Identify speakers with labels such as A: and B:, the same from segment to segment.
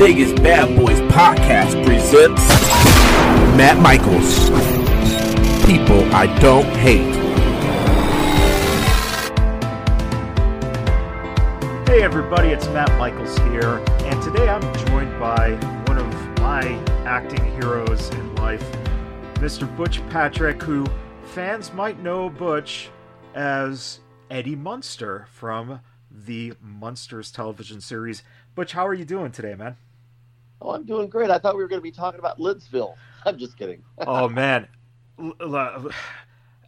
A: Vegas Badboyz podcast presents Matt Michaels. People I don't hate.
B: Hey everybody, it's Matt Michaels here, and today I'm joined by one of my acting heroes in life, Mr. Butch Patrick, who fans might know Butch as Eddie Munster from the Munsters television series. Butch, how are you doing today, man?
C: Oh, I'm doing great. I thought we were going to be talking about Lidsville. I'm just kidding.
B: oh man,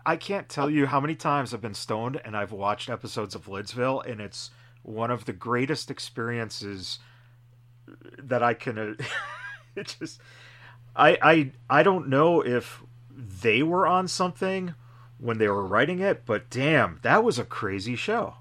B: I can't tell you how many times I've been stoned and I've watched episodes of Lidsville, and it's one of the greatest experiences that I can. Uh, it just, I I I don't know if they were on something when they were writing it, but damn, that was a crazy show.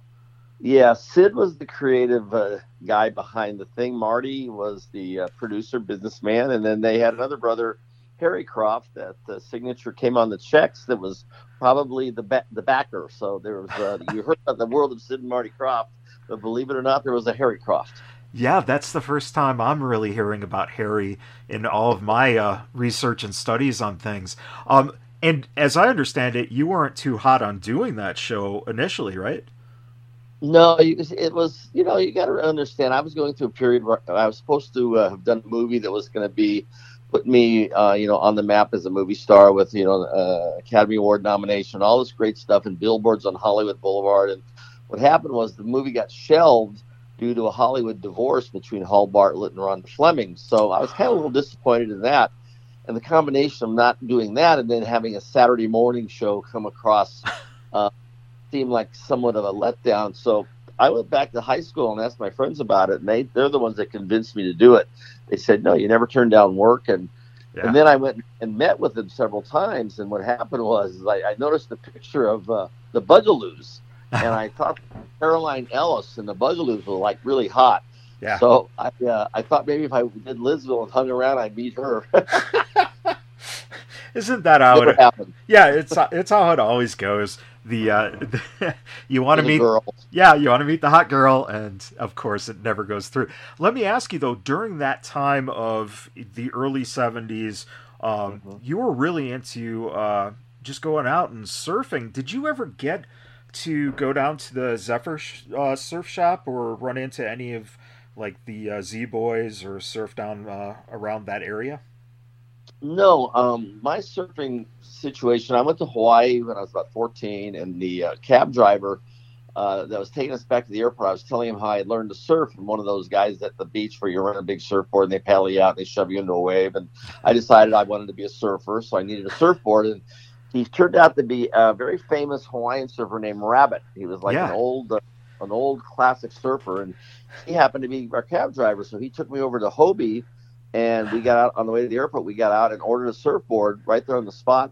C: Yeah, Sid was the creative uh, guy behind the thing. Marty was the uh, producer, businessman, and then they had another brother, Harry Krofft, that the signature came on the checks. That was probably the ba- the backer. So there was uh, you heard about the world of Sid and Marty Krofft, but believe it or not, there was a Harry Krofft.
B: Yeah, that's the first time I'm really hearing about Harry in all of my uh, research and studies on things. Um, and as I understand it, you weren't too hot on doing that show initially, right?
C: No, it was, you know, you got to understand. I was going through a period where I was supposed to uh, have done a movie that was going to be put me, uh, you know, on the map as a movie star with, you know, uh, Academy Award nomination, all this great stuff, and billboards on Hollywood Boulevard. And what happened was the movie got shelved due to a Hollywood divorce between Hall Bartlett and Rhonda Fleming. So I was kind of a little disappointed in that. And the combination of not doing that and then having a Saturday morning show come across uh, seemed like somewhat of a letdown. So I went back to high school and asked my friends about it, and they they're the ones that convinced me to do it. They said, "No, you never turn down work." And yeah. and then I went and met with them several times. And what happened was I, I noticed the picture of uh, the Bugaloos, and I thought Caroline Ellis and the Bugaloos were like really hot. Yeah. So I uh, I thought maybe if I did Lidsville and hung around, I'd meet her.
B: Isn't that how it happened? Yeah, it's it's how it always goes the, uh, the you want to meet girl. yeah you want to meet the hot girl and of course it never goes through let me ask you though during that time of the early 70s um, mm-hmm. you were really into uh, just going out and surfing did you ever get to go down to the zephyr sh- uh, surf shop or run into any of like the uh, z boys or surf down uh, around that area
C: no, um, my surfing situation. I went to Hawaii when I was about 14, and the uh, cab driver uh, that was taking us back to the airport, I was telling him how I had learned to surf from one of those guys at the beach where you rent a big surfboard and they paddle you out and they shove you into a wave. And I decided I wanted to be a surfer, so I needed a surfboard. And he turned out to be a very famous Hawaiian surfer named Rabbit. He was like yeah. an old, uh, an old classic surfer, and he happened to be our cab driver. So he took me over to Hobie and we got out on the way to the airport. We got out and ordered a surfboard right there on the spot,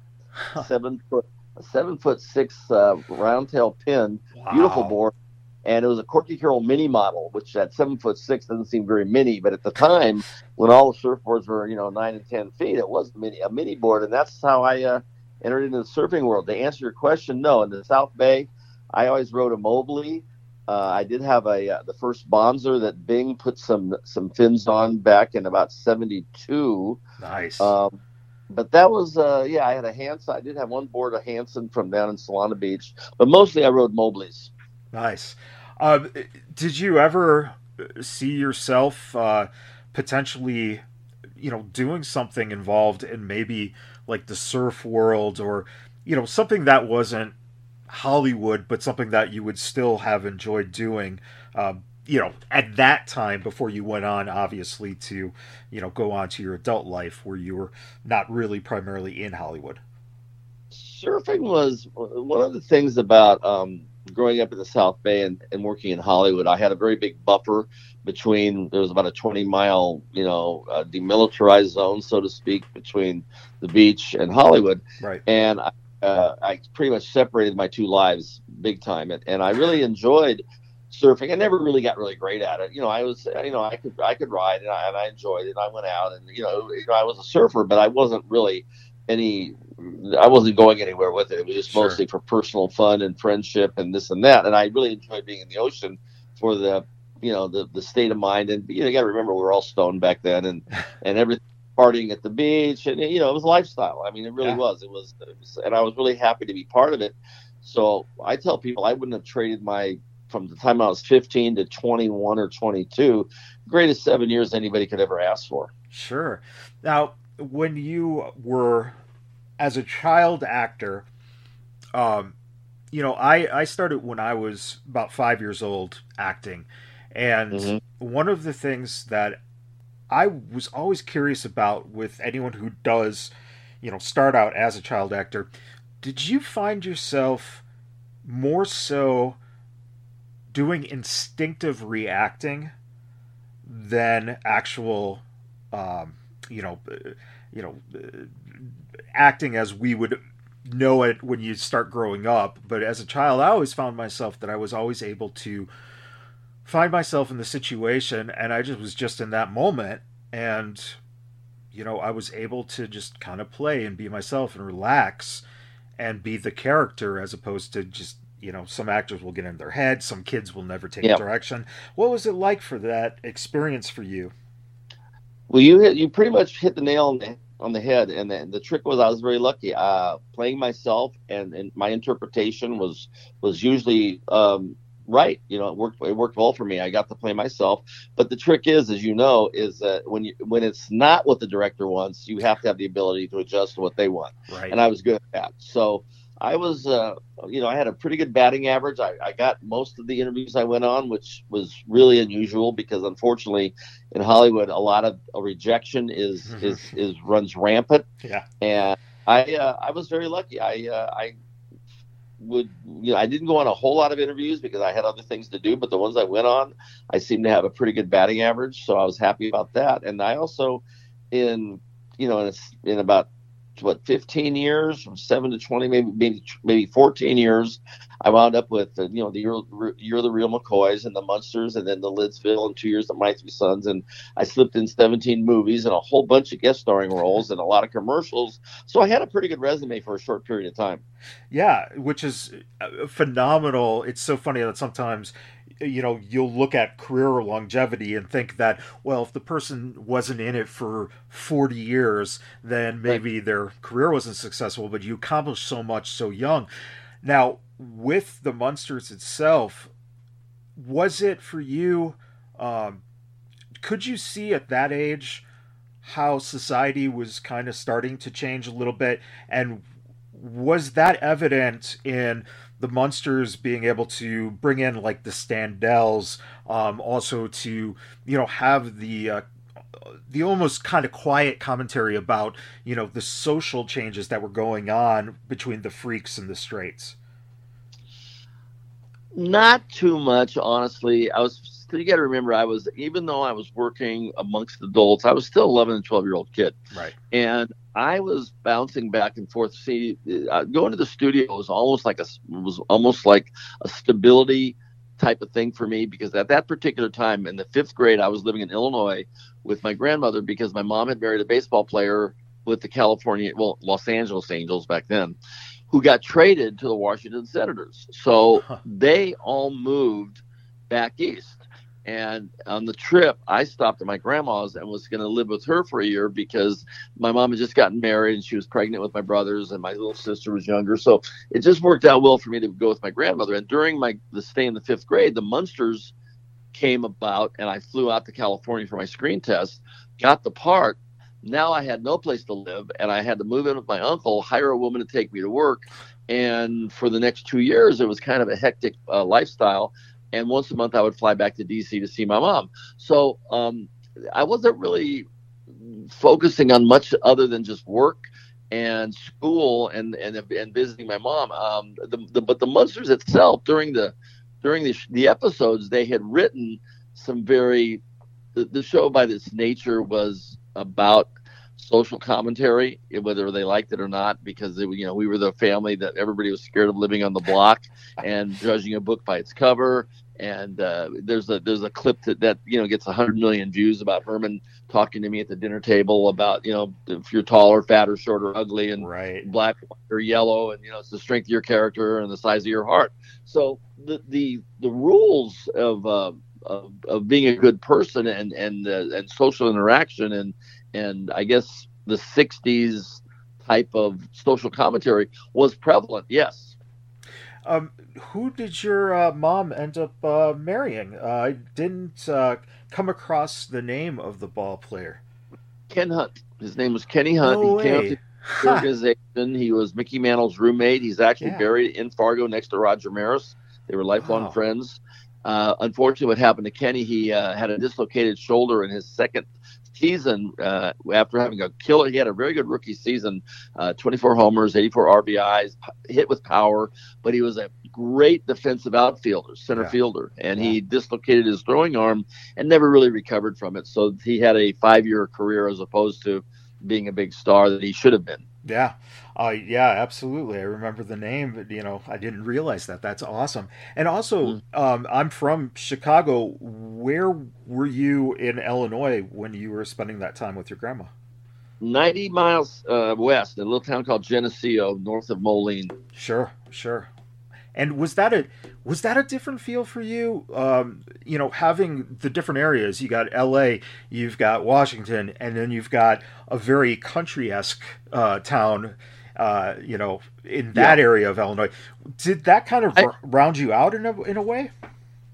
C: seven foot, seven foot six uh, round tail pin, wow. beautiful board, and it was a Corky Carroll mini model, which at seven foot six doesn't seem very mini, but at the time when all the surfboards were you know nine and ten feet, it was a mini a mini board, and that's how I uh, entered into the surfing world. To answer your question, no, in the South Bay, I always rode a Mobley uh, I did have a uh, the first Bonzer that Bing put some some fins on back in about '72.
B: Nice.
C: Um, but that was uh, yeah, I had a Hansen. I did have one board of Hansen from down in Solana Beach, but mostly I rode Mobleys.
B: Nice. Uh, did you ever see yourself uh, potentially, you know, doing something involved in maybe like the surf world or you know something that wasn't Hollywood, but something that you would still have enjoyed doing. Um, you know, at that time before you went on, obviously, to you know go on to your adult life where you were not really primarily in Hollywood.
C: Surfing was one of the things about um, growing up in the South Bay and, and working in Hollywood. I had a very big buffer between there was about a 20 mile you know uh, demilitarized zone so to speak between the beach and hollywood
B: right
C: and I, uh, I pretty much separated my two lives big time, and, and I really enjoyed surfing. I never really got really great at it. You know, I was, you know, I could I could ride, and I, and I enjoyed it. I went out, and you know, you know, I was a surfer, but I wasn't really any. I wasn't going anywhere with it. It was just sure. mostly for personal fun and friendship and this and that. And I really enjoyed being in the ocean for the you know the the state of mind and you know you got to remember we were all stoned back then and and everything partying at the beach and you know it was a lifestyle i mean it really yeah. was. it was it was and i was really happy to be part of it so i tell people i wouldn't have traded my from the time i was 15 to 21 or 22 greatest seven years anybody could ever ask for
B: sure now when you were as a child actor um you know i i started when i was about five years old acting and mm-hmm. one of the things that I was always curious about with anyone who does, you know, start out as a child actor, did you find yourself more so doing instinctive reacting than actual, um, you know, uh, you know, uh, acting as we would know it when you start growing up. But as a child, I always found myself that I was always able to find myself in the situation and I just was just in that moment and you know I was able to just kind of play and be myself and relax and be the character as opposed to just you know some actors will get in their head some kids will never take yep. direction. What was it like for that experience for you?
C: Well you hit you pretty much hit the nail on the, on the head and the, the trick was i was very lucky. Uh, playing myself and, and my interpretation was was usually um, right. You know, it worked. It worked well for me. I got to play myself. But the trick is, as you know, is that when you when it's not what the director wants, you have to have the ability to adjust to what they want. Right. And I was good at that. So I was, uh, you know, I had a pretty good batting average. I, I got most of the interviews I went on, which was really unusual because unfortunately, in Hollywood, a lot of a rejection is mm-hmm. is is runs rampant.
B: Yeah.
C: And I uh, I was very lucky. I uh, I would you know I didn't go on a whole lot of interviews because I had other things to do, but the ones I went on, I seemed to have a pretty good batting average, so I was happy about that. And I also, in you know, in, in about what 15 years from 7 to 20 maybe maybe maybe 14 years i wound up with the, you know the you're, you're the real mccoys and the munsters and then the lidsville and two years of my three sons. And i slipped in 17 movies and a whole bunch of guest starring roles and a lot of commercials. So i had a pretty good resume for a short period of time.
B: Yeah which is uh, phenomenal. It's so funny that sometimes you know you'll look at career longevity and think that well if the person wasn't in it for 40 years then maybe right. their career wasn't successful but you accomplished so much so young now with the munsters itself was it for you um, could you see at that age how society was kind of starting to change a little bit and was that evident in the Munsters being able to bring in like the Standells, um, also to you know have the uh, the almost kind of quiet commentary about you know the social changes that were going on between the freaks and the straights.
C: Not too much, honestly. I was. You got to remember, I was even though I was working amongst adults, I was still 11 and 12 year old kid.
B: Right.
C: And I was bouncing back and forth. See, uh, going to the studio was almost like a was almost like a stability type of thing for me because at that particular time in the fifth grade, I was living in Illinois with my grandmother because my mom had married a baseball player with the California, well, Los Angeles Angels back then, who got traded to the Washington Senators. So they all moved back east. And on the trip, I stopped at my grandma's and was going to live with her for a year because my mom had just gotten married and she was pregnant with my brothers, and my little sister was younger. So it just worked out well for me to go with my grandmother. And during my the stay in the fifth grade, the Munsters came about, and I flew out to California for my screen test, got the part. Now I had no place to live, and I had to move in with my uncle, hire a woman to take me to work. And for the next two years, it was kind of a hectic uh, lifestyle and once a month I would fly back to DC to see my mom. So um, I wasn't really focusing on much other than just work and school and and, and visiting my mom. Um, the, the, but the Munsters itself during the during the, the episodes they had written some very the, the show by its nature was about social commentary, whether they liked it or not, because it, you know we were the family that everybody was scared of living on the block and judging a book by its cover. And uh, there's a there's a clip that, that you know gets 100 million views about Herman talking to me at the dinner table about you know if you're taller, fat, or short, or ugly, and
B: right.
C: black or yellow, and you know it's the strength of your character and the size of your heart. So the the the rules of uh, of, of being a good person and and uh, and social interaction and and I guess the '60s type of social commentary was prevalent. Yes.
B: Um, who did your uh, mom end up uh, marrying? Uh, I didn't uh, come across the name of the ball player.
C: Ken Hunt. His name was Kenny Hunt.
B: No
C: he came to the organization. He was Mickey Mantle's roommate. He's actually yeah. buried in Fargo next to Roger Maris. They were lifelong wow. friends. Uh, unfortunately, what happened to Kenny, he uh, had a dislocated shoulder in his second season uh, after having a killer. He had a very good rookie season, uh, 24 homers, 84 RBIs, hit with power, but he was a great defensive outfielder, center yeah. fielder, and yeah. he dislocated his throwing arm and never really recovered from it. So he had a five-year career as opposed to being a big star that he should have been.
B: Yeah. Uh, yeah, absolutely. I remember the name, but you know, I didn't realize that. That's awesome. And also, mm. um, I'm from Chicago. Where were you in Illinois when you were spending that time with your grandma?
C: 90 miles uh, west, in a little town called Geneseo, north of Moline.
B: Sure, sure. And was that a was that a different feel for you? Um, you know, having the different areas. You got L.A., you've got Washington, and then you've got a very country esque uh, town. Uh, you know, in that yeah. area of Illinois, did that kind of I, round you out in a in a way?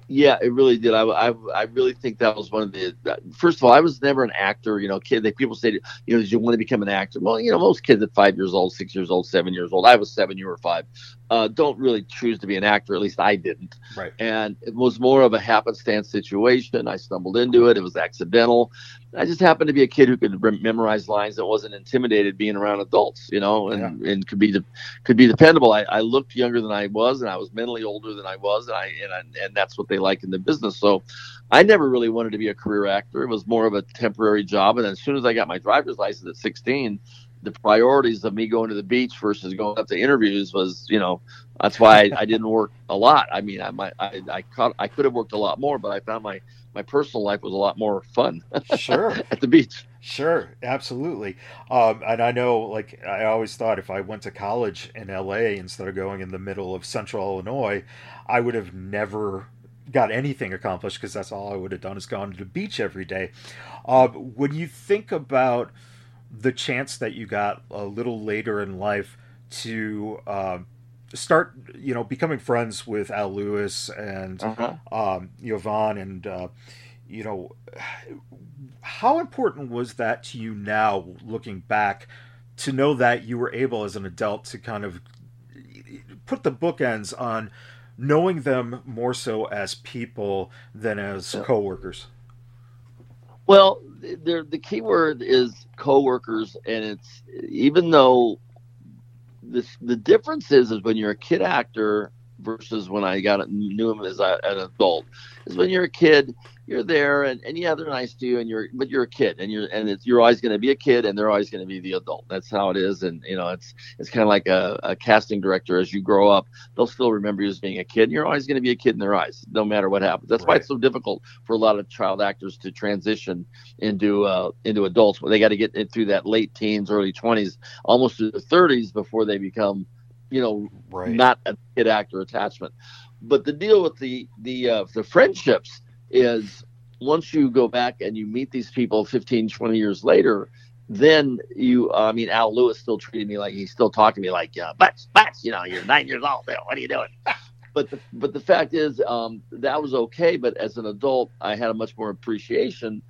C: Yeah, it really did. I, I, I really think that was one of the. First of all, I was never an actor. You know, kid. They, people say, you know, did you want to become an actor? Well, you know, most kids at five years old, six years old, seven years old. I was seven, you were five. Uh, don't really choose to be an actor. At least I didn't.
B: Right.
C: And it was more of a happenstance situation. I stumbled into it. It was accidental. I just happened to be a kid who could memorize lines that wasn't intimidated being around adults, you know, and, yeah. and could be de- could be dependable. I, I looked younger than I was, and I was mentally older than I was, and I and I, and that's what they like in the business. So, I never really wanted to be a career actor. It was more of a temporary job. And as soon as I got my driver's license at 16, the priorities of me going to the beach versus going up to interviews was, you know, that's why I, I didn't work a lot. I mean, I might, I, I, caught, I could have worked a lot more, but I found my my personal life was a lot more fun.
B: Sure.
C: at the beach.
B: Sure, absolutely. Um, and I know, like, I always thought if I went to college in LA instead of going in the middle of central Illinois, I would have never got anything accomplished because that's all I would have done is gone to the beach every day. Uh, when you think about the chance that you got a little later in life to uh, start, you know, becoming friends with Al Lewis and uh-huh. um, Yvonne and, uh, you know, how important was that to you now, looking back, to know that you were able as an adult to kind of put the bookends on knowing them more so as people than as coworkers?
C: Well, the the key word is coworkers, and it's even though this the difference is is when you're a kid actor versus when I got knew him as a, an adult is when you're a kid you're there and, and yeah they're nice to you and you're but you're a kid and you're and it's, you're always going to be a kid and they're always going to be the adult. That's how it is. And you know it's it's kind of like a, a, casting director as you grow up they'll still remember you as being a kid and you're always going to be a kid in their eyes no matter what happens. That's right. why it's so difficult for a lot of child actors to transition into uh, into adults. But they got to get through that late teens early 20s almost to the 30s before they become you know right. not a kid actor attachment. But the deal with the the uh, the friendships is once you go back and you meet these people 15, 20 years later, then you, uh, I mean, Al Lewis still treated me like he's still talking to me like, yeah, Butch, Butch, you know, you're nine years old. Bill. What are you doing? but the, but the fact is, um, that was okay. But as an adult, I had a much more appreciation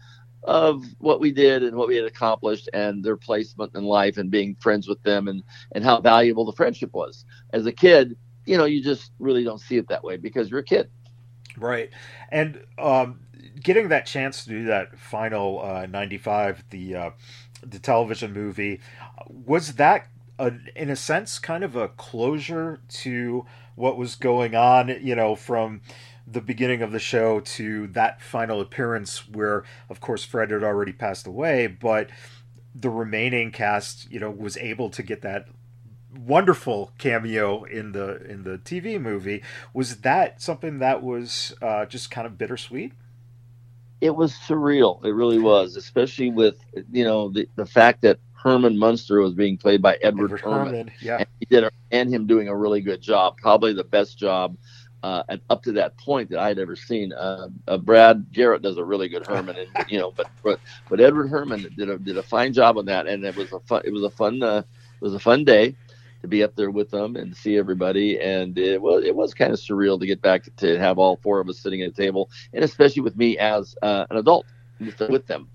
C: of what we did and what we had accomplished and their placement in life and being friends with them and, and how valuable the friendship was. As a kid, you know, you just really don't see it that way because you're a kid.
B: Right. And um, getting that chance to do that final uh, 95, the, uh, the television movie, was that, a, in a sense, kind of a closure to what was going on, you know, from the beginning of the show to that final appearance where, of course, Fred had already passed away, but the remaining cast, you know, was able to get that wonderful cameo in the in the TV movie. Was that something that was uh, just kind of bittersweet?
C: It was surreal. It really was, especially with you know the the fact that Herman Munster was being played by Edward, Edward Herrmann. Herman.
B: Yeah,
C: and he did, a, and him doing a really good job, probably the best job uh, up to that point that I had ever seen. Uh, uh, Brad Garrett does a really good Herman, and you know, but but but Edward Herrmann did a did a fine job on that, and it was a fun it was a fun uh, it was a fun day to be up there with them and see everybody, and it was it was kind of surreal to get back to have all four of us sitting at a table, and especially with me as uh, an adult with them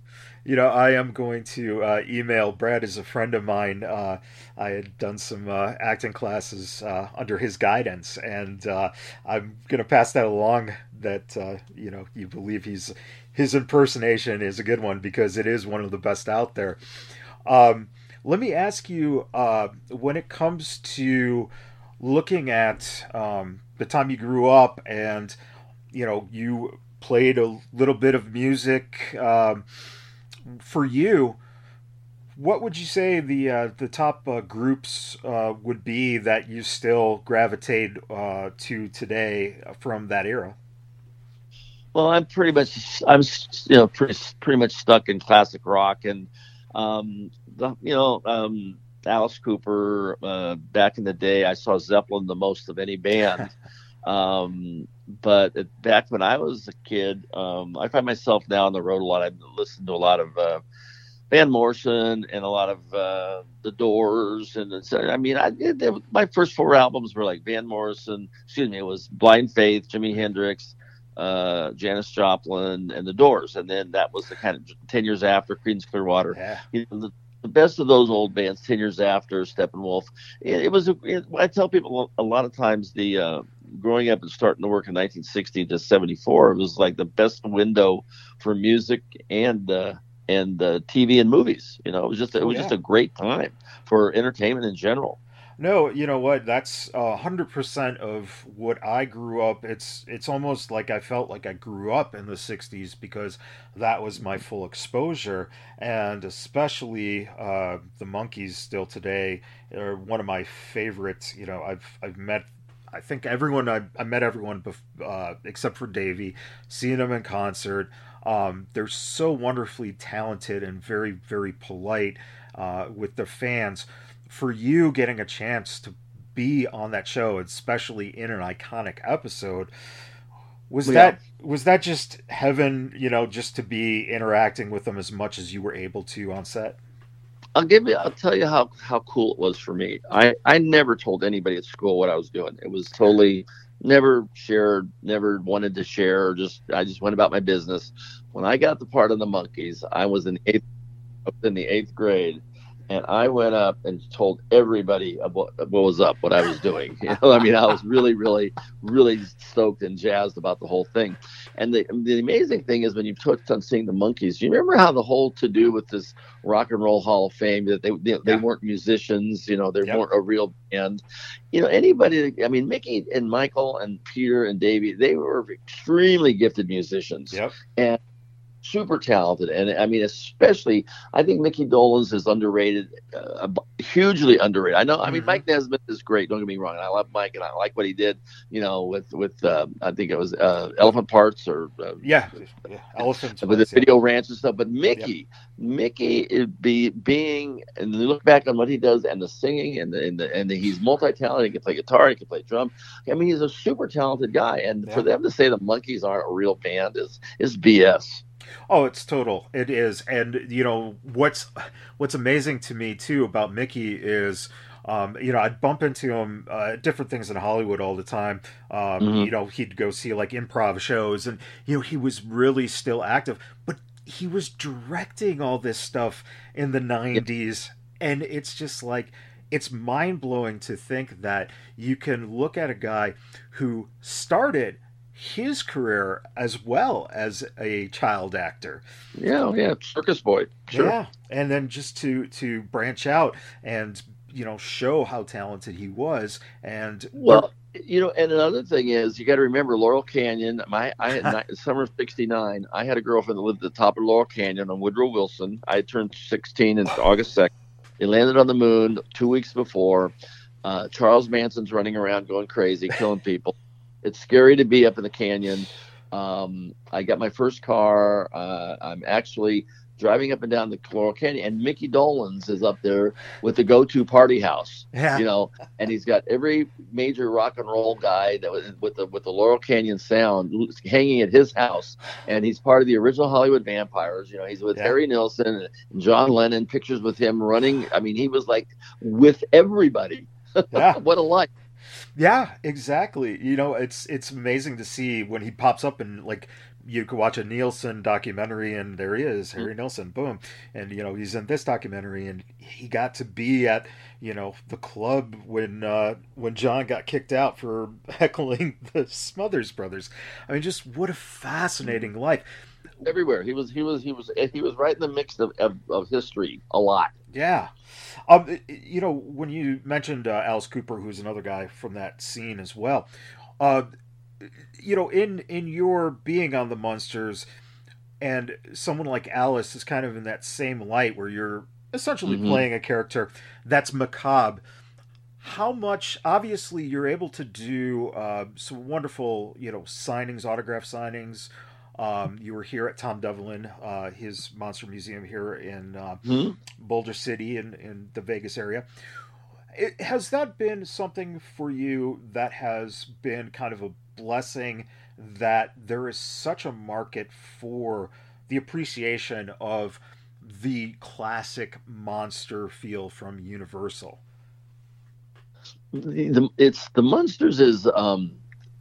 B: you know, I am going to uh, email Brad is a friend of mine. Uh, I had done some uh, acting classes uh, under his guidance, and uh, I'm going to pass that along. That uh, you know, you believe he's his impersonation is a good one because it is one of the best out there. Um, let me ask you, when it comes to looking at um, the time you grew up, and you know, you played a little bit of music. Um, for you, what would you say the uh, the top uh, groups uh, would be that you still gravitate uh, to today from that era?
C: Well, I'm pretty much I'm you know pretty pretty much stuck in classic rock and um, the, you know um, Alice Cooper uh, back in the day. I saw Zeppelin the most of any band. Um, but back when I was a kid, um, I find myself now on the road a lot. I listen to a lot of uh, Van Morrison and a lot of uh, the Doors, and so, I mean, I did my first four albums were like Van Morrison. Excuse me, it was Blind Faith, Jimi Hendrix, uh, Janis Joplin, and the Doors, and then that was the kind of ten years after Creedence Clearwater.
B: Yeah.
C: You know, the, the best of those old bands, ten years after Steppenwolf. It, it was. It, I tell people a lot of times the uh, growing up and starting to work in 1960 to 74 it was like the best window for music and uh, and uh, TV and movies. You know, it was just it was yeah. just a great time for entertainment in general.
B: No, you know what? That's hundred percent of what I grew up. It's it's almost like I felt like I grew up in the '60s because that was my full exposure, and especially uh, the Monkees. Still today are one of my favorites. You know, I've I've met I think everyone I, I met everyone bef- uh, except for Davey, seeing them in concert. Um, they're so wonderfully talented and very very polite uh, with their fans. For you getting a chance to be on that show, especially in an iconic episode, was yeah. that was that just heaven? You know, just to be interacting with them as much as you were able to on set.
C: I'll give you. I'll tell you how how cool it was for me. I I never told anybody at school what I was doing. It was totally never shared, never wanted to share. Just I just went about my business. When I got the part of the Monkees, I was in eighth in the eighth grade, and I went up and told everybody what, what was up, what I was doing. You know, I mean, I was really, really, really stoked and jazzed about the whole thing. And the the amazing thing is when you touched on seeing the Monkees, you remember how the whole to do with this Rock and Roll Hall of Fame that they they, yeah. they weren't musicians, you know, they yep. weren't a real band. You know, anybody. I mean, Mickey and Michael and Peter and Davey, they were extremely gifted musicians.
B: Yep.
C: And super talented, and I mean, especially I think Mickey Dolenz is underrated, uh, hugely underrated. I know, I mean, mm-hmm. Mike Nesmith is great. Don't get me wrong, I love Mike, and I like what he did. You know, with with uh, I think it was uh, Elephant Parts or
B: uh, yeah, yeah, Elephant
C: with the Video Ranch and stuff. But Mickey, yep. Mickey is be being, and you look back on what he does and the singing and the and the, and the, he's multi talented. He can play guitar, he can play drum. I mean, he's a super talented guy, and yeah. for them to say the Monkees aren't a real band is is BS.
B: Oh, it's total. It is, and you know what's what's amazing to me too about Mickey is. Um, you know, I'd bump into him uh, different things in Hollywood all the time. Um, mm-hmm. You know, he'd go see like improv shows, and you know, he was really still active, but he was directing all this stuff in the '90s, yep. and it's just like it's mind blowing to think that you can look at a guy who started his career as well as a child actor.
C: Yeah, yeah, circus boy. Sure. Yeah,
B: and then just to to branch out and you know show how talented he was and
C: well you know and another thing is you got to remember laurel canyon my i had summer of 69 i had a girlfriend that lived at the top of laurel canyon on woodrow wilson i turned 16 in august 2nd they landed on the moon two weeks before uh, charles manson's running around going crazy killing people it's scary to be up in the canyon. Um, I got my first car. Uh, I'm actually driving up and down the Laurel Canyon, and Mickey Dolenz is up there with the go-to party house.
B: Yeah.
C: You know, and he's got every major rock and roll guy that was with the with the Laurel Canyon sound hanging at his house, and he's part of the original Hollywood Vampires. You know, he's with yeah. Harry Nilsson and John Lennon. Pictures with him running. I mean, he was like with everybody. Yeah. what a life.
B: Yeah, exactly. You know, it's it's amazing to see when he pops up and like you could watch a Nilsson documentary and there he is, Harry mm-hmm. Nilsson, boom. And you know, he's in this documentary and he got to be at, you know, the club when uh when John got kicked out for heckling the Smothers brothers. I mean just what a fascinating mm-hmm. life.
C: Everywhere. He was he was he was he was right in the mix of, of, of history a lot.
B: Yeah. Um, you know, when you mentioned uh, Alice Cooper, who's another guy from that scene as well, uh, you know, in in your being on the Munsters, and someone like Alice is kind of in that same light where you're essentially mm-hmm. playing a character that's macabre. How much? Obviously, you're able to do uh, some wonderful, you know, signings, autograph signings. Um, you were here at Tom Devlin, uh, his monster museum here in uh, mm-hmm. Boulder City in, in the Vegas area. It, has that been something for you that has been kind of a blessing that there is such a market for the appreciation of the classic monster feel from Universal.
C: The, it's the Munsters is um,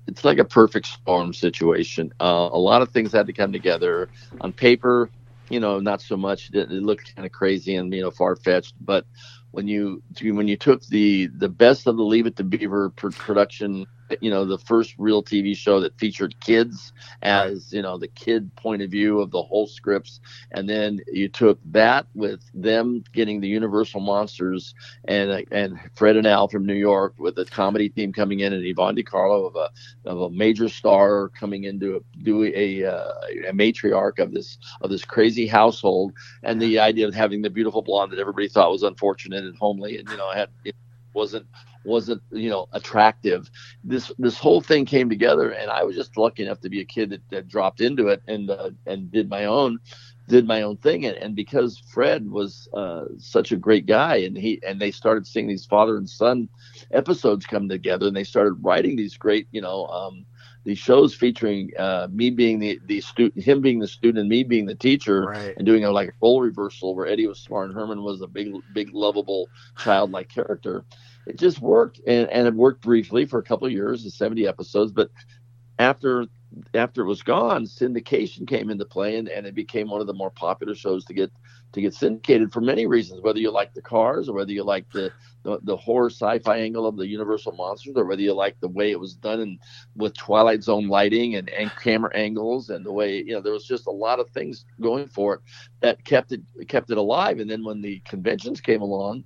C: it's like a perfect storm situation. Uh, a lot of things had to come together on paper. You know, not so much. It, it looked kind of crazy and you know far fetched, but when you when you took the the best of the Leave It to Beaver production you know the first real TV show that featured kids as you know the kid point of view of the whole scripts, and then you took that with them getting the Universal monsters and and Fred and Al from New York with a comedy theme coming in and Yvonne De Carlo of a of a major star coming into a, do a, uh, a matriarch of this of this crazy household, and the idea of having the beautiful blonde that everybody thought was unfortunate and homely, and you know had it wasn't wasn't you know attractive. This this whole thing came together and i was just lucky enough to be a kid that, that dropped into it and uh, and did my own did my own thing. And, and because fred was uh, such a great guy and he and they started seeing these father and son episodes come together and they started writing these great you know um, these shows featuring uh, me being the the student, him being the student, and me being the teacher,
B: right.
C: and doing a like a role reversal where Eddie was smart and Herman was a big, big, lovable, childlike character it just worked and, and it worked briefly for a couple of years the 70 episodes but after after it was gone syndication came into play and, and it became one of the more popular shows to get to get syndicated for many reasons whether you like the cars or whether you like the the, the horror sci-fi angle of the universal monsters or whether you like the way it was done and with twilight zone lighting and, and camera angles and the way you know there was just a lot of things going for it that kept it kept it alive. And then when the conventions came along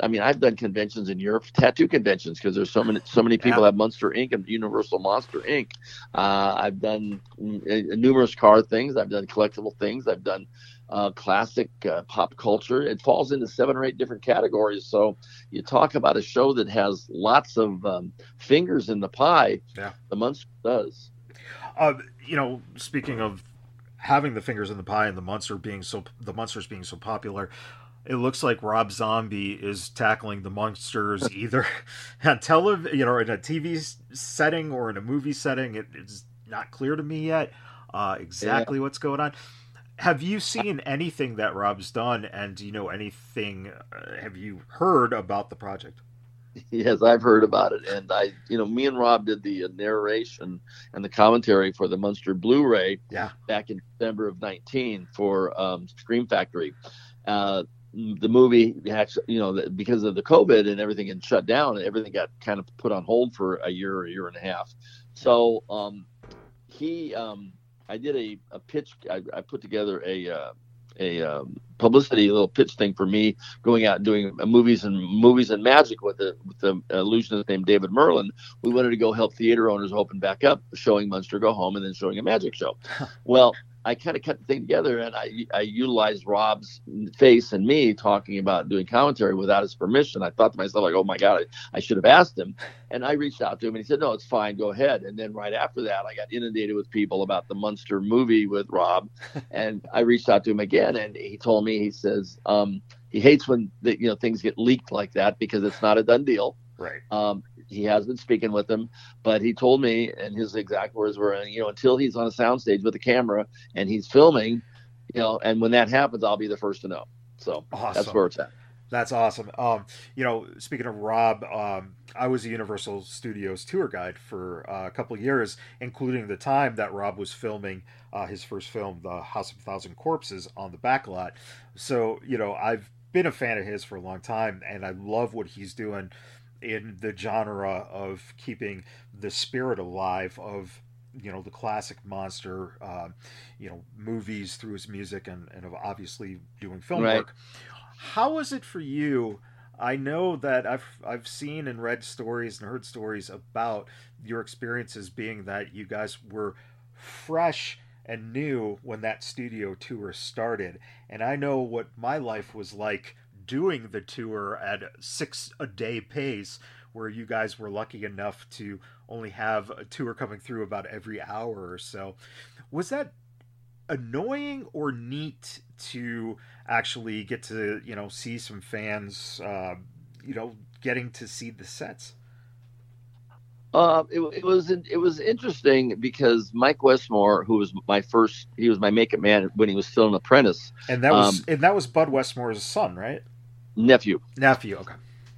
C: I mean, I've done conventions in Europe, tattoo conventions, because there's so many so many people yeah. have Monster Inc. and Universal Monster Inc. Uh, I've done n- numerous car things. I've done collectible things. I've done uh, classic uh, pop culture. It falls into seven or eight different categories. So you talk about a show that has lots of um, fingers in the pie.
B: Yeah,
C: the Monster does.
B: Uh, you know, speaking of having the fingers in the pie and the monster being so the Munsters being so popular it looks like Rob Zombie is tackling the Munsters either on television, you know, in a TV setting or in a movie setting. It, it's not clear to me yet uh, exactly yeah. what's going on. Have you seen anything that Rob's done, and do you know anything? Uh, have you heard about the project?
C: Yes, I've heard about it, and I, you know, me and Rob did the narration and the commentary for the Munster Blu-ray.
B: Yeah.
C: Back in December of '19 for um, Scream Factory. Uh, the movie actually, you know, because of the COVID and everything and shut down, and everything got kind of put on hold for a year or a year and a half. So um, he, um, I did a, a pitch. I, I put together a uh, a um, publicity little pitch thing for me going out and doing movies and movies and magic with the with the illusionist named David Merlin. We wanted to go help theater owners open back up, showing Munster Go Home and then showing a magic show. well, I kind of cut the thing together and I, I utilized Rob's face and me talking about doing commentary without his permission. I thought to myself, like, oh my God, I, I should have asked him. And I reached out to him and he said, no, it's fine, go ahead. And then right after that, I got inundated with people about the Munster movie with Rob. and I reached out to him again and he told me, he says, um, he hates when the, you know things get leaked like that because it's not a done deal.
B: Right.
C: Um, he has been speaking with him, but he told me, and his exact words were, you know, until he's on a soundstage with a camera and he's filming, you know, and when that happens, I'll be the first to know. So awesome. that's where it's at.
B: That's awesome. Um, you know, speaking of Rob, um, I was a Universal Studios tour guide for uh, a couple of years, including the time that Rob was filming uh, his first film, The House of a Thousand Corpses, on the backlot. So, you know, I've been a fan of his for a long time, and I love what he's doing in the genre of keeping the spirit alive of you know the classic monster uh, you know movies through his music and, and of obviously doing film right. work. How was it for you? I know that I've I've seen and read stories and heard stories about your experiences being that you guys were fresh and new when that studio tour started. And I know what my life was like doing the tour at six a day pace where you guys were lucky enough to only have a tour coming through about every hour or so was that annoying or neat to actually get to you know see some fans uh, you know getting to see the sets
C: uh, it, it, was it was interesting because Mike Westmore, who was my first, he was my makeup man when he was still an apprentice,
B: and that was um, and that was Bud Westmore's son, right?
C: Nephew.
B: Nephew, okay.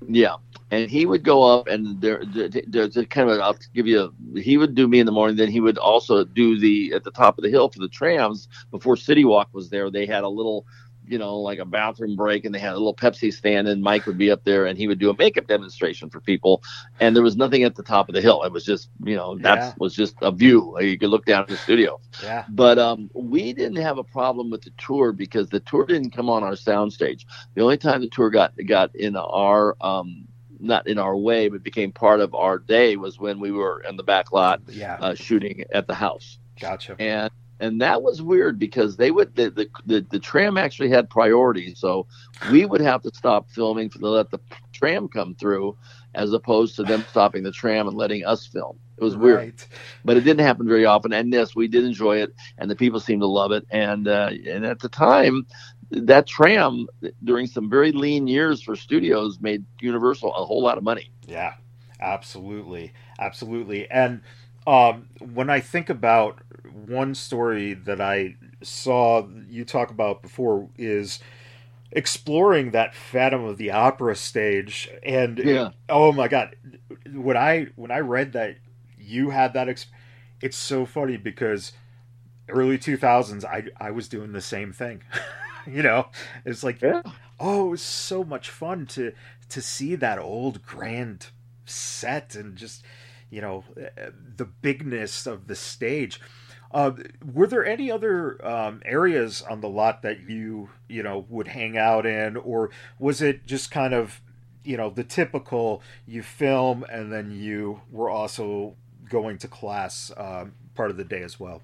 C: Yeah, and he would go up and there, there's a kind of I'll give you a, he would do me in the morning. Then he would also do the at the top of the hill for the trams before City Walk was there. They had a little you know, like a bathroom break and they had a little Pepsi stand and Mike would be up there and he would do a makeup demonstration for people. And there was nothing at the top of the hill. It was just, you know, that yeah. was just a view. You could look down at the studio.
B: Yeah.
C: But um, we didn't have a problem with the tour because the tour didn't come on our soundstage. The only time the tour got got in our um, not in our way, but became part of our day was when we were in the back lot
B: yeah.
C: uh, shooting at the house.
B: Gotcha.
C: And and that was weird because they would the, the, the, the, tram actually had priority. So we would have to stop filming to let the tram come through as opposed to them stopping the tram and letting us film. It was weird. Right. but it didn't happen very often. And yes we did enjoy it and the people seemed to love it. And uh, and at the time that tram during some very lean years for studios made universal a whole lot of money.
B: Yeah absolutely. Absolutely. And um, when I think about one story that I saw you talk about before is exploring that Phantom of the Opera stage, and
C: yeah.
B: oh my god, when I when I read that you had that, ex- it's so funny because early two thousands, I I was doing the same thing. you know, it's like
C: yeah.
B: oh, it was so much fun to to see that old grand set and just you know eh, eh, the bigness of the stage. Uh, were there any other um, areas on the lot that you you know would hang out in, or was it just kind of you know the typical you film and then you were also going to class um, part of the day as well?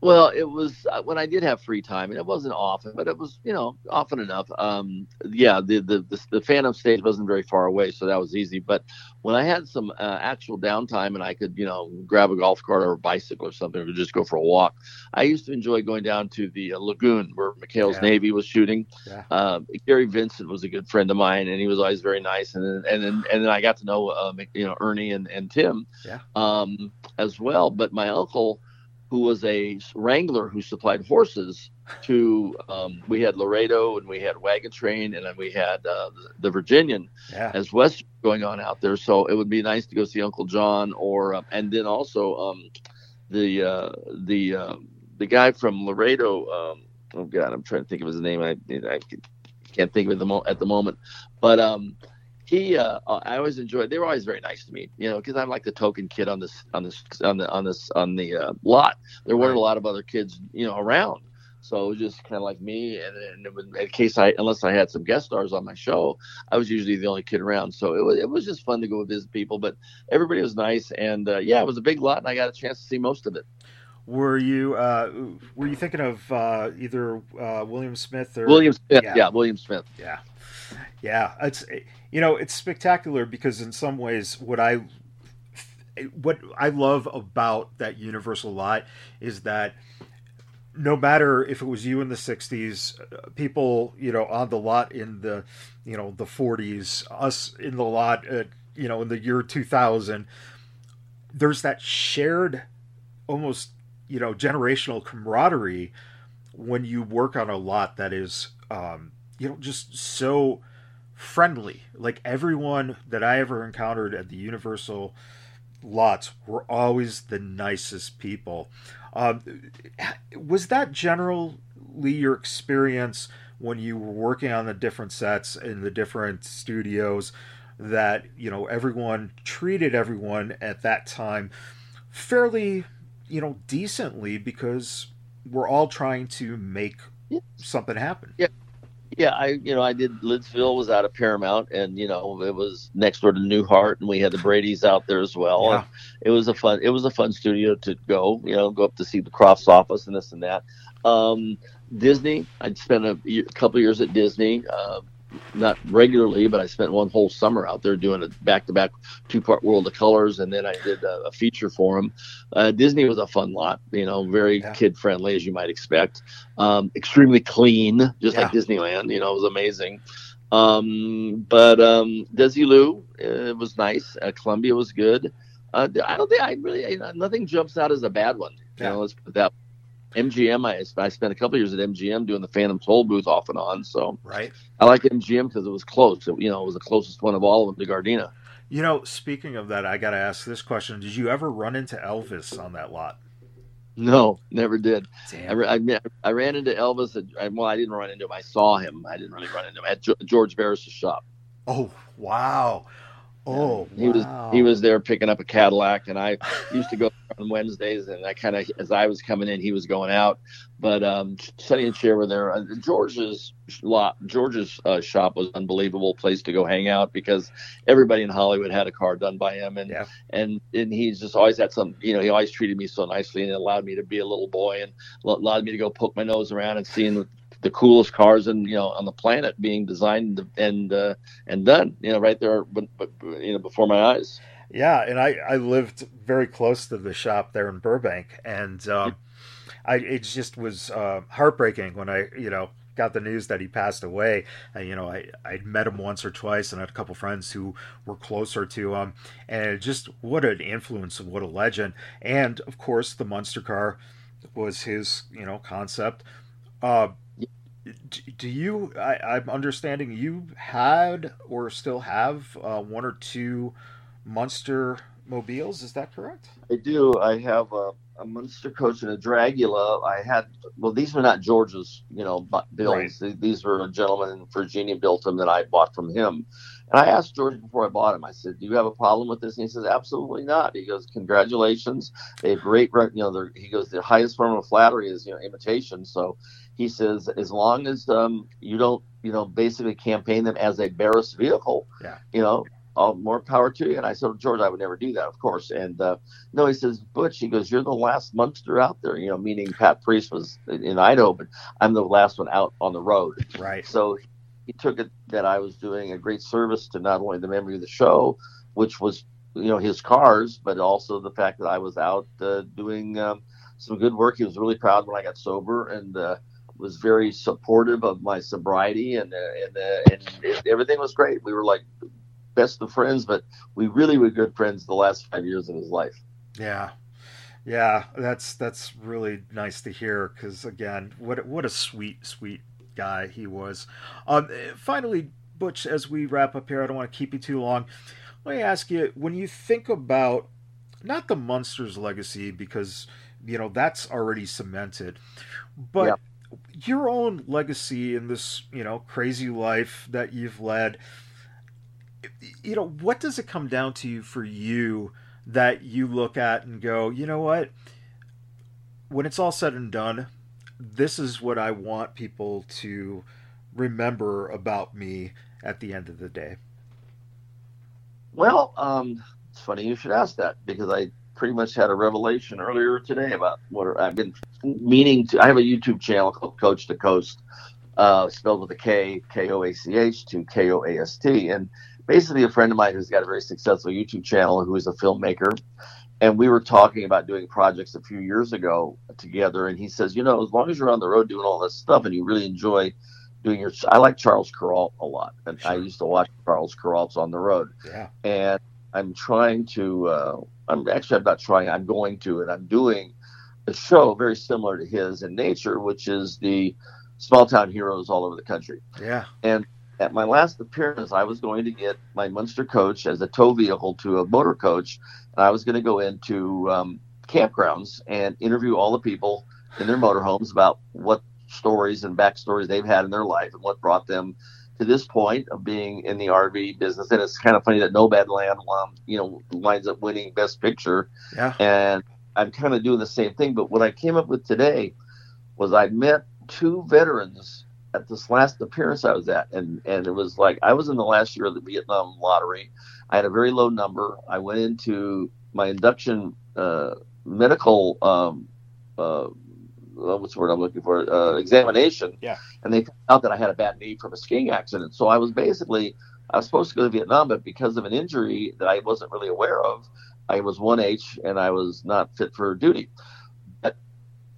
C: Well, it was uh, when I did have free time, and it wasn't often, but it was, you know, often enough. Um, yeah, the, the, the the Phantom stage wasn't very far away, so that was easy. But when I had some uh, actual downtime and I could, you know, grab a golf cart or a bicycle or something, or just go for a walk, I used to enjoy going down to the uh, lagoon where McHale's yeah. Navy was shooting.
B: Yeah.
C: Uh, Gary Vinson was a good friend of mine, and he was always very nice. And then and then and then I got to know, uh, you know, Ernie and and Tim,
B: yeah.
C: um, as well. But my uncle who was a wrangler who supplied horses to um, we had Laredo and we had Wagon Train and then we had uh, the, the, Virginian
B: yeah.
C: as West going on out there. So it would be nice to go see Uncle John or uh, and then also um, the uh, the uh, the guy from Laredo. Um, oh God, I'm trying to think of his name. I I can't think of it at the, at the moment, but um, he uh, uh, I always enjoyed. They were always very nice to me, you know, because I'm like the token kid on this on this on the on this on the uh, lot. There weren't a lot of other kids, you know, around, so it was just kind of like me. And, and was, in case I, unless I had some guest stars on my show, I was usually the only kid around. So it was it was just fun to go visit people. But everybody was nice, and uh, yeah, it was a big lot, and I got a chance to see most of it.
B: Were you uh, were you thinking of uh, either uh, William Smith or
C: William Smith? Yeah. yeah, William Smith.
B: Yeah, yeah. It's you know it's spectacular because in some ways what I what I love about that Universal lot is that no matter if it was you in the 60s people you know on the lot in the you know the 40s us in the lot at, you know in the year 2000 there's that shared almost you know generational camaraderie when you work on a lot that is um, you know just so friendly like everyone that i ever encountered at the universal lots were always the nicest people um, was that generally your experience when you were working on the different sets in the different studios that you know everyone treated everyone at that time fairly you know decently because we're all trying to make yeah. something happen.
C: Yeah. Yeah, I you know I did Lidsville was out of Paramount and you know it was next door to Newhart and we had the Brady's out there as well. Yeah. it was a fun it was a fun studio to go you know go up to see the Kroffts office and this and that. Um, Disney, I'd spent a, a couple years at Disney. Uh, not regularly, but I spent one whole summer out there doing a back-to-back two-part World of Colors, and then I did a, a feature for them. Uh, Disney was a fun lot, you know, very yeah. kid-friendly as you might expect. Um, extremely clean, just yeah. like Disneyland. You know, it was amazing. Um, but um, Desilu, it was nice. Uh, Columbia was good. Uh, I don't think I really nothing jumps out as a bad one. You yeah. know, let's put that MGM, I, I spent a couple years at MGM doing the Phantom Tollbooth off and on. So
B: right,
C: I like MGM because it was close. It, you know, it was the closest one of all of them to Gardena.
B: You know, speaking of that, I got to ask this question: Did you ever run into Elvis on that lot?
C: No, never did. Damn. I, I, I ran into Elvis. At, well, I didn't run into him. I saw him. I didn't really run into him at George Barris's shop.
B: Oh wow! Oh,
C: he wow. was he was there picking up a Cadillac, and I used to go on Wednesdays, and I kind of as I was coming in, he was going out. But um, Sonny and Cher were there. Uh, George's lot, George's uh, shop was unbelievable place to go hang out because everybody in Hollywood had a car done by him, and yeah. and and he's just always had some. You know, he always treated me so nicely, and it allowed me to be a little boy, and allowed me to go poke my nose around and seeing the coolest cars in you know on the planet being designed and uh, and done you know right there but, but you know before my eyes.
B: Yeah and i i lived very close to the shop there in burbank and um, i it just was uh, heartbreaking when i you know got the news that he passed away. And, you know i i met him once or twice and I had a couple friends who were closer to him. And just what an influence and what a legend. And of course the Munster car was his you know concept. Uh, do you I, am understanding you had or still have uh, one or two Munster mobiles is that correct?
C: I do. I have a, a Munster coach and a dragula. I had well these were not george's you know builds. Right. these were a gentleman in virginia built them that i bought from him. And i asked george before i bought him i said do you have a problem with this? And he says absolutely not. He goes congratulations. They have great you know he goes the highest form of flattery is you know imitation. So he says as long as um, you don't you know basically campaign them as a Barris vehicle,
B: yeah.
C: you know, all, more power to you. And I said, George, I would never do that, of course. And uh, no, he says, Butch, he goes, you're the last Munster out there, you know, meaning Pat Priest was in Idaho, but I'm the last one out on the road.
B: Right.
C: So he took it that I was doing a great service to not only the memory of the show, which was you know his cars, but also the fact that I was out uh, doing um, some good work. He was really proud when I got sober, and uh, was very supportive of my sobriety, and uh, and, uh, and everything was great. We were like best of friends, but we really were good friends the last five years of his life.
B: Yeah, yeah, that's that's really nice to hear. Because again, what what a sweet sweet guy he was. Um, finally, Butch, as we wrap up here, I don't want to keep you too long. Let me ask you: when you think about not the Munsters legacy, because you know that's already cemented, but yeah your own legacy in this, you know, crazy life that you've led, you know, what does it come down to for you that you look at and go, you know what? When it's all said and done, this is what I want people to remember about me at the end of the day.
C: Well, um, it's funny you should ask that because I pretty much had a revelation earlier today about what I've been meaning to. I have a YouTube channel called Koach to Koast, uh, spelled with a K, K O A C H to K O A S T. And basically, a friend of mine who's got a very successful YouTube channel who is a filmmaker. And we were talking about doing projects a few years ago together. And he says, you know, as long as you're on the road doing all this stuff and you really enjoy doing your, I like Charles Kuralt a lot. And sure. I used to watch Charles Kuralt's on the road.
B: Yeah.
C: And I'm trying to, uh, I'm actually, I'm not trying, I'm going to, and I'm doing a show very similar to his in nature, which is the small town heroes all over the country.
B: Yeah.
C: And at my last appearance, I was going to get my Munster coach as a tow vehicle to a motor coach, and I was going to go into um, campgrounds and interview all the people in their motorhomes about what stories and backstories they've had in their life and what brought them to this point of being in the RV business. And it's kind of funny that Nomadland, um, you know, winds up winning Best Picture.
B: Yeah.
C: And I'm kind of doing the same thing. But what I came up with today was I met two veterans at this last appearance I was at, and and it was like I was in the last year of the Vietnam lottery. I had a very low number. I went into my induction uh, medical um, uh, what's the word I'm looking for uh, examination.
B: Yeah.
C: And they found out that I had a bad knee from a skiing accident. So I was basically I was supposed to go to Vietnam, but because of an injury that I wasn't really aware of, I was 1H and I was not fit for duty But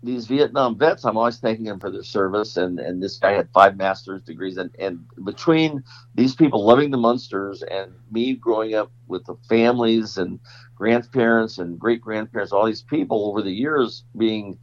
C: these Vietnam vets, I'm always thanking them for their service. And, and this guy had five master's degrees. And, and between these people loving the Munsters and me growing up with the families and grandparents and great grandparents, all these people over the years being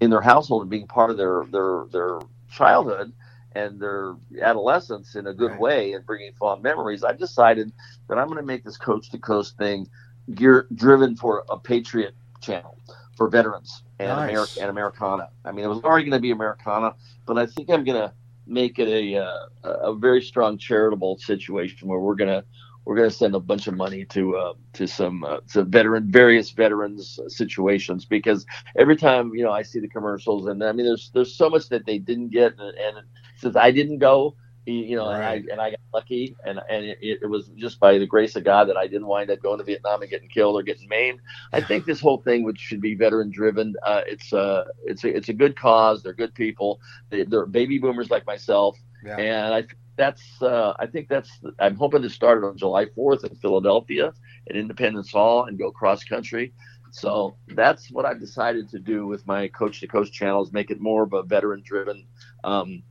C: in their household and being part of their, their, their childhood and their adolescence in a good right. way and bringing fond memories, I decided that I'm going to make this coast to coast thing gear, driven for a patriot channel for veterans and nice. America and Americana. I mean, it was already going to be Americana, but I think I'm going to make it a uh, a very strong charitable situation where we're going to we're going to send a bunch of money to uh, to some uh, to veteran various veterans situations because every time you know I see the commercials and I mean there's there's so much that they didn't get and, and since I didn't go you know, right. and I and I got lucky, and and it, it, was just by the grace of God that I didn't wind up going to Vietnam and getting killed or getting maimed. I think this whole thing, which should be veteran driven, uh, it's uh it's a, it's a good cause. They're good people. They, are baby boomers like myself, yeah. and I that's uh, I think that's I'm hoping to start on July 4th in Philadelphia at Independence Hall and go cross country. So that's what I've decided to do with my Koach to Koast channels, make it more of a veteran driven um,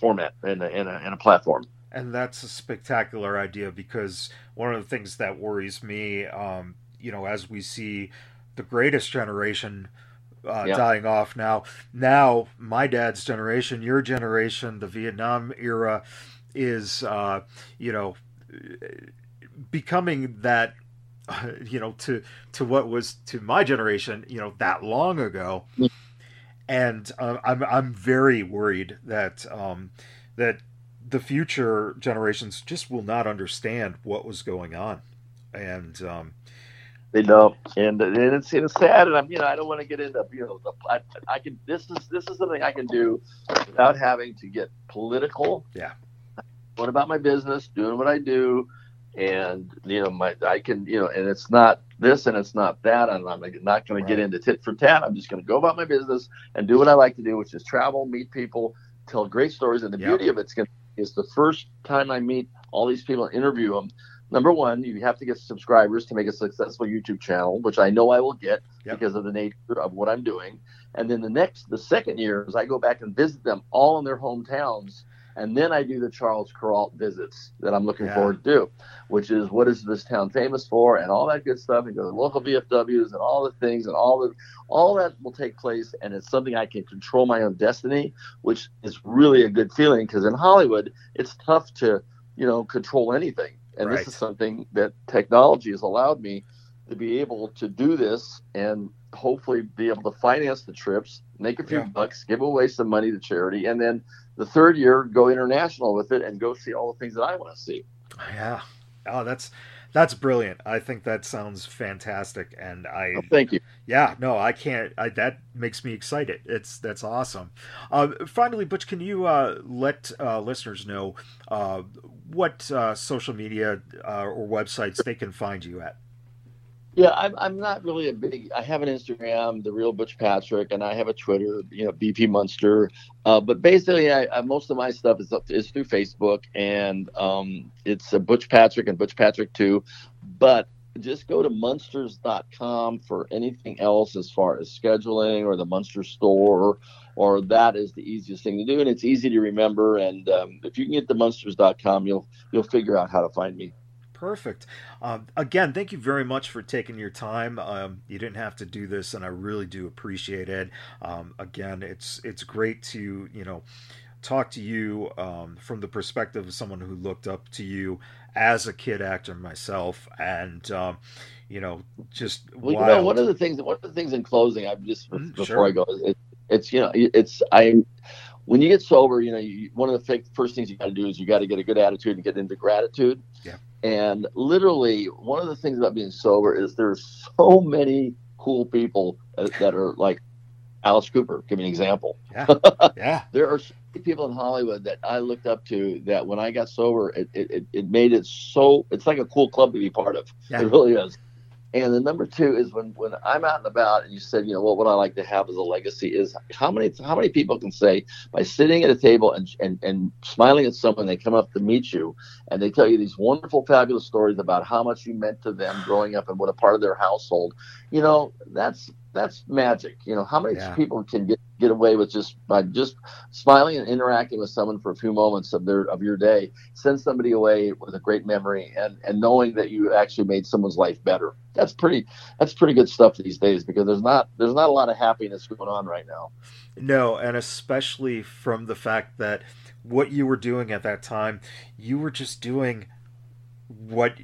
C: format and a, and a, and a platform.
B: And that's a spectacular idea because one of the things that worries me, um, you know, as we see the greatest generation uh, yeah. dying off now, now my dad's generation, your generation, the Vietnam era is, uh, you know, becoming that you know to to what was to my generation you know that long ago and uh, I'm I'm very worried that um, that the future generations just will not understand what was going on, and um,
C: they don't, and, and it's it's sad, and I'm you know I don't want to get into you know the I, I can this is this is something I can do without having to get political.
B: Yeah,
C: what about my business, doing what I do, and you know my I can you know and it's not this and it's not that and I'm not going right. to get into tit for tat. I'm just going to go about my business and do what I like to do, which is travel, meet people, tell great stories. And the yep. beauty of it's going is the first time I meet all these people and interview them. Number one, you have to get subscribers to make a successful YouTube channel, which I know I will get yep. because of the nature of what I'm doing. And then the next, the second year is I go back and visit them all in their hometowns and then I do the Charles Kuralt visits that I'm looking yeah. forward to do, which is what is this town famous for and all that good stuff and go to local VFWs and all the things and all the all that will take place and it's something I can control my own destiny, which is really a good feeling because in Hollywood it's tough to, you know, control anything. And right. this is something that technology has allowed me to be able to do this and hopefully be able to finance the trips, make a few yeah. bucks, give away some money to charity, and then the third year go international with it and go see all the things that I want to see.
B: Yeah. Oh, that's that's brilliant. I think that sounds fantastic, and I
C: oh, thank you.
B: Yeah, no, I can't. I, that makes me excited. It's that's awesome. Uh, finally, Butch, can you uh, let uh, listeners know uh, what uh, social media uh, or websites they can find you at?
C: Yeah, I'm, I'm not really a big. I have an Instagram, the real Butch Patrick, and I have a Twitter, you know, BP Munster. Uh, but basically, I, I, most of my stuff is up, is through Facebook, and um, it's a Butch Patrick and Butch Patrick too. But just go to munsters.com for anything else as far as scheduling or the Munster store, or that is the easiest thing to do, and it's easy to remember. And um, if you can get to munsters.com, you'll you'll figure out how to find me.
B: Perfect. Um, again, thank you very much for taking your time. Um, you didn't have to do this, and I really do appreciate it. Um, again, it's it's great to you know talk to you um, from the perspective of someone who looked up to you as a kid actor myself, and um, you know just
C: well, wild. you know, one of the things one of the things in closing, I just mm, before sure. I go, it, it's you know it's I when you get sober, you know, you, one of the first things you got to do is you got to get a good attitude and get into gratitude.
B: Yeah.
C: And literally, one of the things about being sober is there's so many cool people that are like Alice Cooper. Give me an example.
B: Yeah. Yeah.
C: there are so people in Hollywood that I looked up to that when I got sober, it, it, it made it so, it's like a cool club to be part of. Yeah. It really is. And the number two is when, when I'm out and about and you said, you know, what would I like to have as a legacy is how many how many people can say by sitting at a table and, and, and smiling at someone, they come up to meet you and they tell you these wonderful, fabulous stories about how much you meant to them growing up and what a part of their household. You know, that's that's magic. You know, how many yeah. people can get get away with just by just smiling and interacting with someone for a few moments of their of your day, send somebody away with a great memory and and knowing that you actually made someone's life better. That's pretty that's pretty good stuff these days because there's not there's not a lot of happiness going on right now.
B: No, and especially from the fact that what you were doing at that time, you were just doing what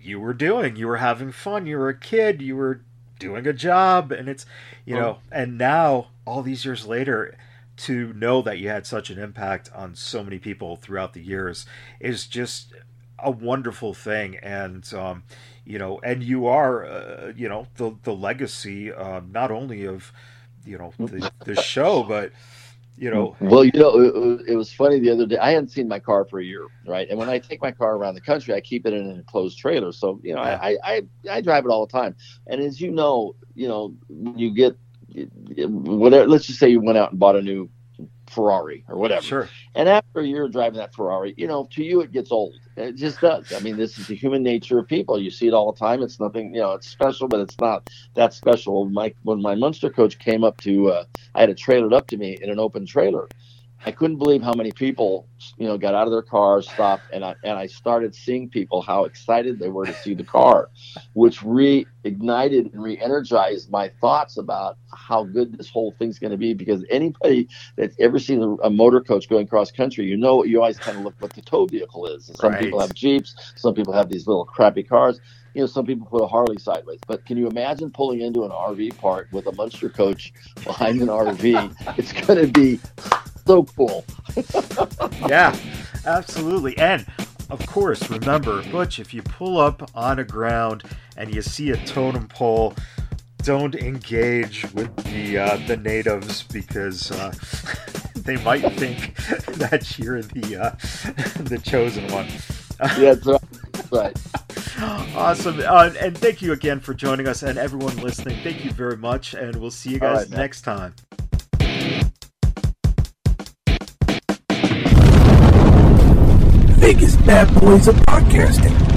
B: you were doing. You were having fun. You were a kid. You were doing a job and it's you know and now all these years later to know that you had such an impact on so many people throughout the years is just a wonderful thing. And um, you know and you are uh, you know the the legacy uh, not only of you know the, the show but you know.
C: Well, you know, it, it, was funny the other day. I hadn't seen my car for a year, right? And when I take my car around the country, I keep it in an enclosed trailer. So you know, I, I I drive it all the time. And as you know, you know, when you get whatever, let's just say you went out and bought a new Ferrari or whatever.
B: Sure.
C: And after a year driving that Ferrari, you know, to you it gets old. It just does. I mean, this is the human nature of people. You see it all the time. It's nothing, you know, it's special, but it's not that special. My when my Munster coach came up to, uh, I had it up to me in an open trailer, I couldn't believe how many people, you know, got out of their cars, stopped, and I and I started seeing people how excited they were to see the car, which reignited and re-energized my thoughts about how good this whole thing's going to be. Because anybody that's ever seen a, motor coach going cross country, you know, you always kind of look what the tow vehicle is. some right. people have Jeeps, some people have these little crappy cars. You know, some people put a Harley sideways. But can you imagine pulling into an RV park with a Munster coach behind an RV? It's going to be so cool.
B: yeah, absolutely. And of course, remember, Butch, if you pull up on a ground and you see a totem pole, don't engage with the uh, the natives because uh, they might think that you're the uh, the chosen one.
C: yeah, that's right. right.
B: Awesome. Uh, and thank you again for joining us and everyone listening. Thank you very much, and we'll see you guys right, next time.
A: Biggest bad boys of podcasting.